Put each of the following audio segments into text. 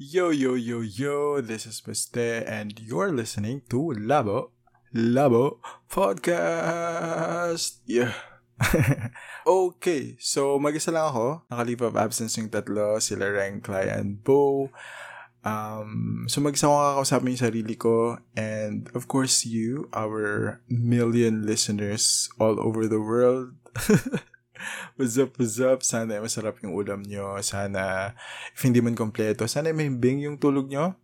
Yo, yo, yo, yo, this is Mr. and you're listening to Labo, Labo Podcast. Yeah. okay, so mag-isa lang ako. Nakalive of absence yung tatlo, sila Reng, Clay, and Bo. Um, so mag-isa ko kakausapin yung sarili ko and of course you, our million listeners all over the world. what's up, what's up? Sana masarap yung ulam nyo. Sana, if hindi man kompleto, sana may bing yung tulog nyo.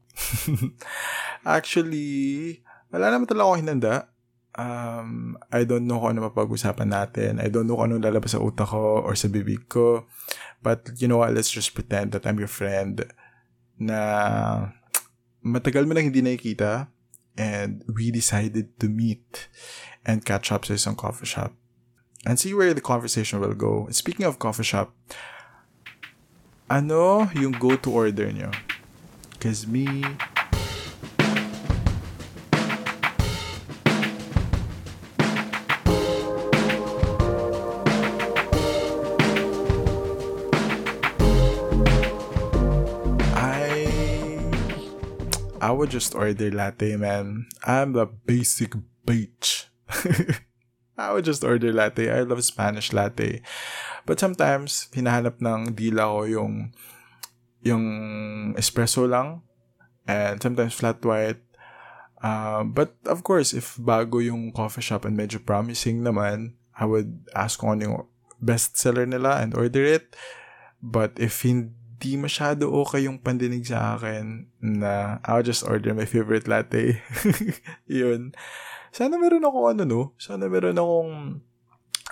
Actually, wala naman talaga ako hinanda. Um, I don't know kung ano mapag-usapan natin. I don't know kung ano lalabas sa utak ko or sa bibig ko. But you know what, let's just pretend that I'm your friend na matagal mo nang hindi nakikita and we decided to meet and catch up sa isang coffee shop and see where the conversation will go. Speaking of coffee shop, ano yung go-to order nyo? Cause me, I I would just order latte, man. I'm the basic bitch. I would just order latte. I love Spanish latte. But sometimes, hinahanap ng dila ko yung yung espresso lang and sometimes flat white. Uh, but of course, if bago yung coffee shop and medyo promising naman, I would ask kung ano yung best seller nila and order it. But if hindi masyado okay yung pandinig sa akin, na I'll just order my favorite latte. Yun. Sana meron ako ano no? Sana meron akong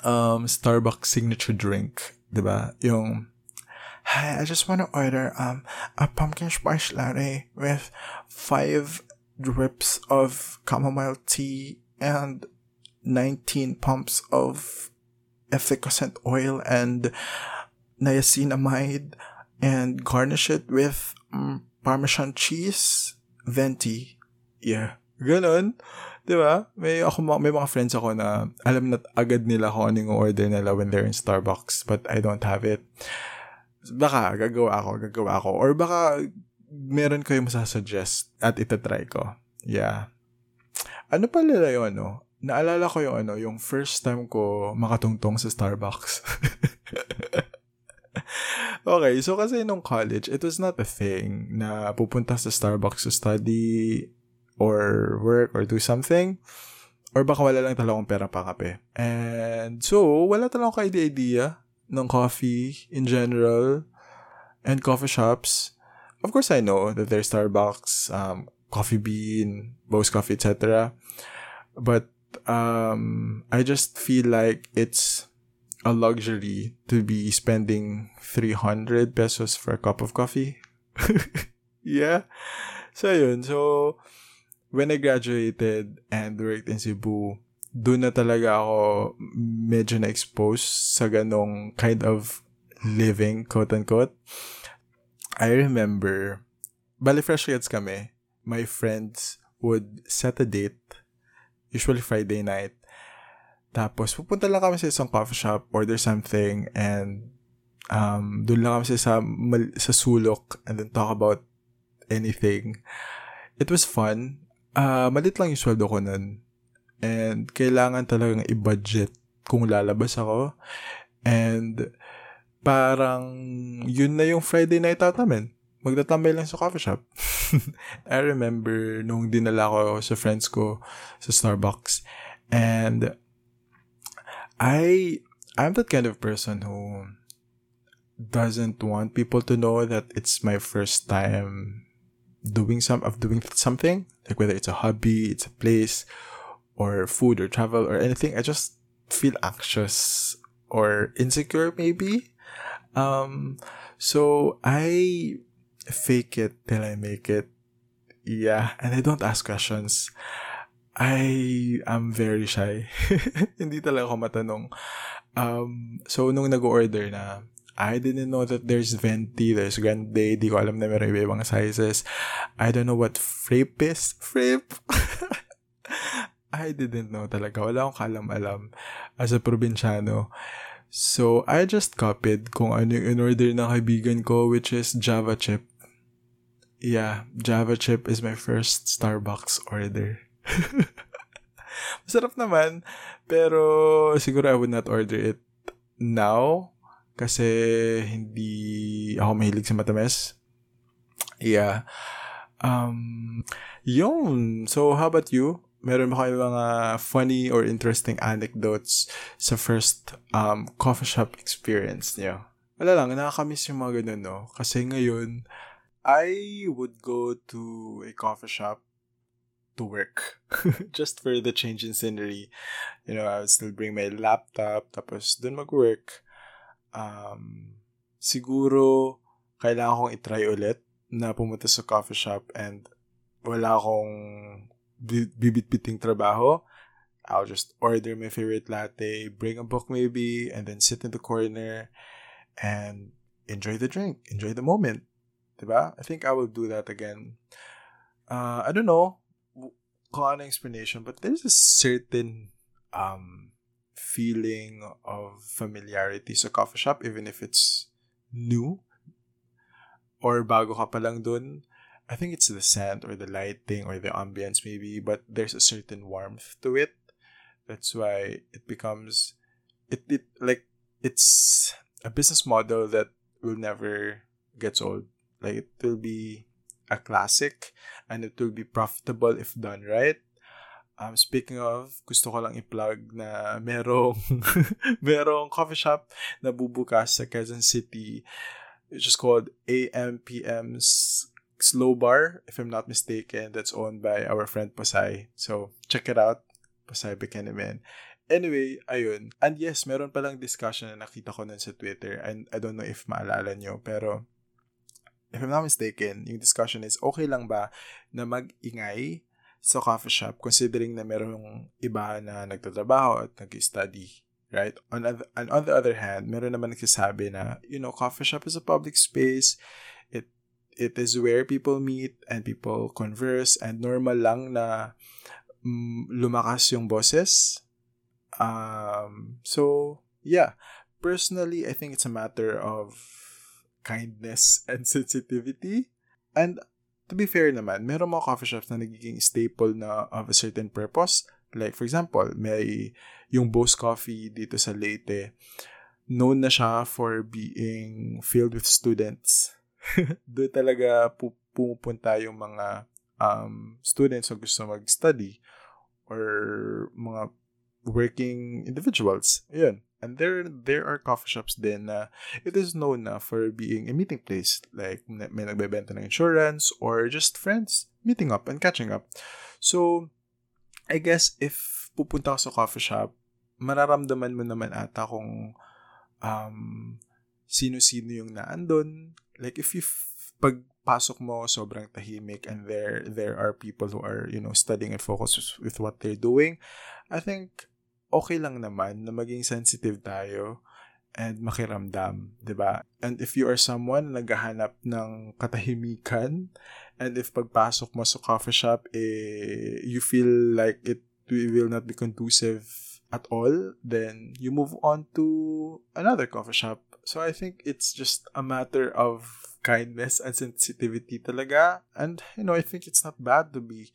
um, Starbucks signature drink. ba? Yung Hi, I just want to order um a pumpkin spice latte with five drips of chamomile tea and 19 pumps of efficacent oil and niacinamide and garnish it with um, parmesan cheese, venti. Yeah. Ganon. Di ba? May, ako, may mga friends ako na alam na agad nila kung ano yung order nila when they're in Starbucks but I don't have it. Baka gagawa ako, gagawa ako. Or baka meron kayo masasuggest at itatry ko. Yeah. Ano pala yun, ano? Naalala ko yung ano, yung first time ko makatungtong sa Starbucks. okay, so kasi nung college, it was not a thing na pupunta sa Starbucks to study or work or do something. Or baka wala lang talaga akong pera pa kape. And so, wala talaga akong idea ng coffee in general and coffee shops. Of course, I know that there's Starbucks, um, Coffee Bean, Bose Coffee, etc. But um, I just feel like it's a luxury to be spending 300 pesos for a cup of coffee. yeah. So, yun. So, when I graduated and worked in Cebu, doon na talaga ako medyo na-expose sa ganong kind of living, quote-unquote. I remember, bali fresh kids kami, my friends would set a date, usually Friday night, tapos pupunta lang kami sa isang coffee shop, order something, and um, doon lang kami sa, sa sulok and then talk about anything. It was fun. Uh, malit lang yung sweldo ko nun. And kailangan talagang i-budget kung lalabas ako. And parang yun na yung Friday night out namin. Magtatambay lang sa coffee shop. I remember nung dinala ko sa friends ko sa Starbucks. And I I'm that kind of person who doesn't want people to know that it's my first time doing some of doing something like whether it's a hobby it's a place or food or travel or anything. I just feel anxious or insecure maybe. Um so i fake it till i make it. Yeah and i don't ask questions i am very shy hindi talaga ako matanong um so nung nag-order na I didn't know that there's venti, there's grande, di ko alam na meron iba-ibang sizes. I don't know what frappe is. Frappe! I didn't know talaga. Wala akong kalam-alam as a probinsyano. So, I just copied kung ano yung in-order ng kaibigan ko, which is Java chip. yeah, Java chip is my first Starbucks order. Masarap naman, pero siguro I would not order it now kasi hindi ako mahilig sa matamis. Yeah. Um, yun. So, how about you? Meron ba kayo mga funny or interesting anecdotes sa first um, coffee shop experience niyo? Wala lang, nakakamiss yung mga ganun, no? Kasi ngayon, I would go to a coffee shop to work. Just for the change in scenery. You know, I would still bring my laptop, tapos dun mag-work. Um, siguro, kailangan kong itry ulit na pumunta sa coffee shop and wala akong bibit-biting trabaho. I'll just order my favorite latte, bring a book maybe, and then sit in the corner and enjoy the drink, enjoy the moment. Diba? I think I will do that again. Uh, I don't know kung explanation, but there's a certain um, feeling of familiarity sa coffee shop, even if it's new or bago ka pa lang dun. I think it's the scent or the lighting or the ambience maybe, but there's a certain warmth to it. That's why it becomes it, it like it's a business model that will never get old. Like it will be a classic and it will be profitable if done right. Um, speaking of, gusto ko lang i-plug na merong, merong coffee shop na bubukas sa Quezon City which is called AMPM's Slow Bar, if I'm not mistaken. That's owned by our friend Pasay. So, check it out. Pasay Bekenemen. Anyway, ayun. And yes, meron palang discussion na nakita ko nun sa Twitter. And I don't know if maalala nyo, pero if I'm not mistaken, yung discussion is okay lang ba na mag-ingay sa coffee shop considering na merong iba na nagtatrabaho at nag-study right? On, other, and on the other hand, meron naman nagsasabi na, you know, coffee shop is a public space. It it is where people meet and people converse and normal lang na um, lumakas yung boses. Um, so, yeah. Personally, I think it's a matter of kindness and sensitivity. And to be fair naman, meron mga coffee shops na nagiging staple na of a certain purpose. Like, for example, may yung Bose Coffee dito sa Leyte, known na siya for being filled with students. Doon talaga pu- pumupunta yung mga um, students na gusto mag-study or mga working individuals. Ayun. And there there are coffee shops din na it is known na for being a meeting place. Like, may nagbebenta ng insurance or just friends meeting up and catching up. So, I guess if pupunta ka sa coffee shop, mararamdaman mo naman ata kung um, sino-sino yung naandun. Like, if you, pagpasok mo, sobrang tahimik and there, there are people who are, you know, studying and focused with what they're doing, I think okay lang naman na maging sensitive tayo and makiramdam, 'di ba? And if you are someone na naghahanap ng katahimikan and if pagpasok mo sa coffee shop eh you feel like it will not be conducive at all, then you move on to another coffee shop. So I think it's just a matter of kindness and sensitivity talaga. And you know, I think it's not bad to be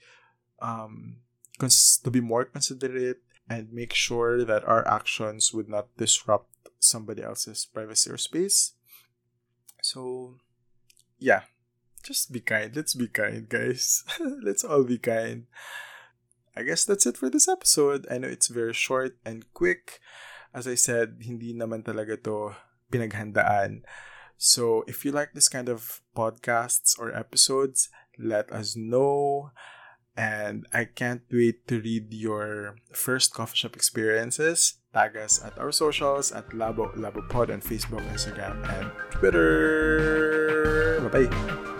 um cons- to be more considerate and make sure that our actions would not disrupt somebody else's privacy or space. So, yeah, just be kind. Let's be kind, guys. Let's all be kind. I guess that's it for this episode. I know it's very short and quick. As I said, hindi naman talaga to pinaghandaan. So, if you like this kind of podcasts or episodes, let us know. And I can't wait to read your first coffee shop experiences. Tag us at our socials at Labo Labo Pod on Facebook, Instagram, and Twitter. Bye bye.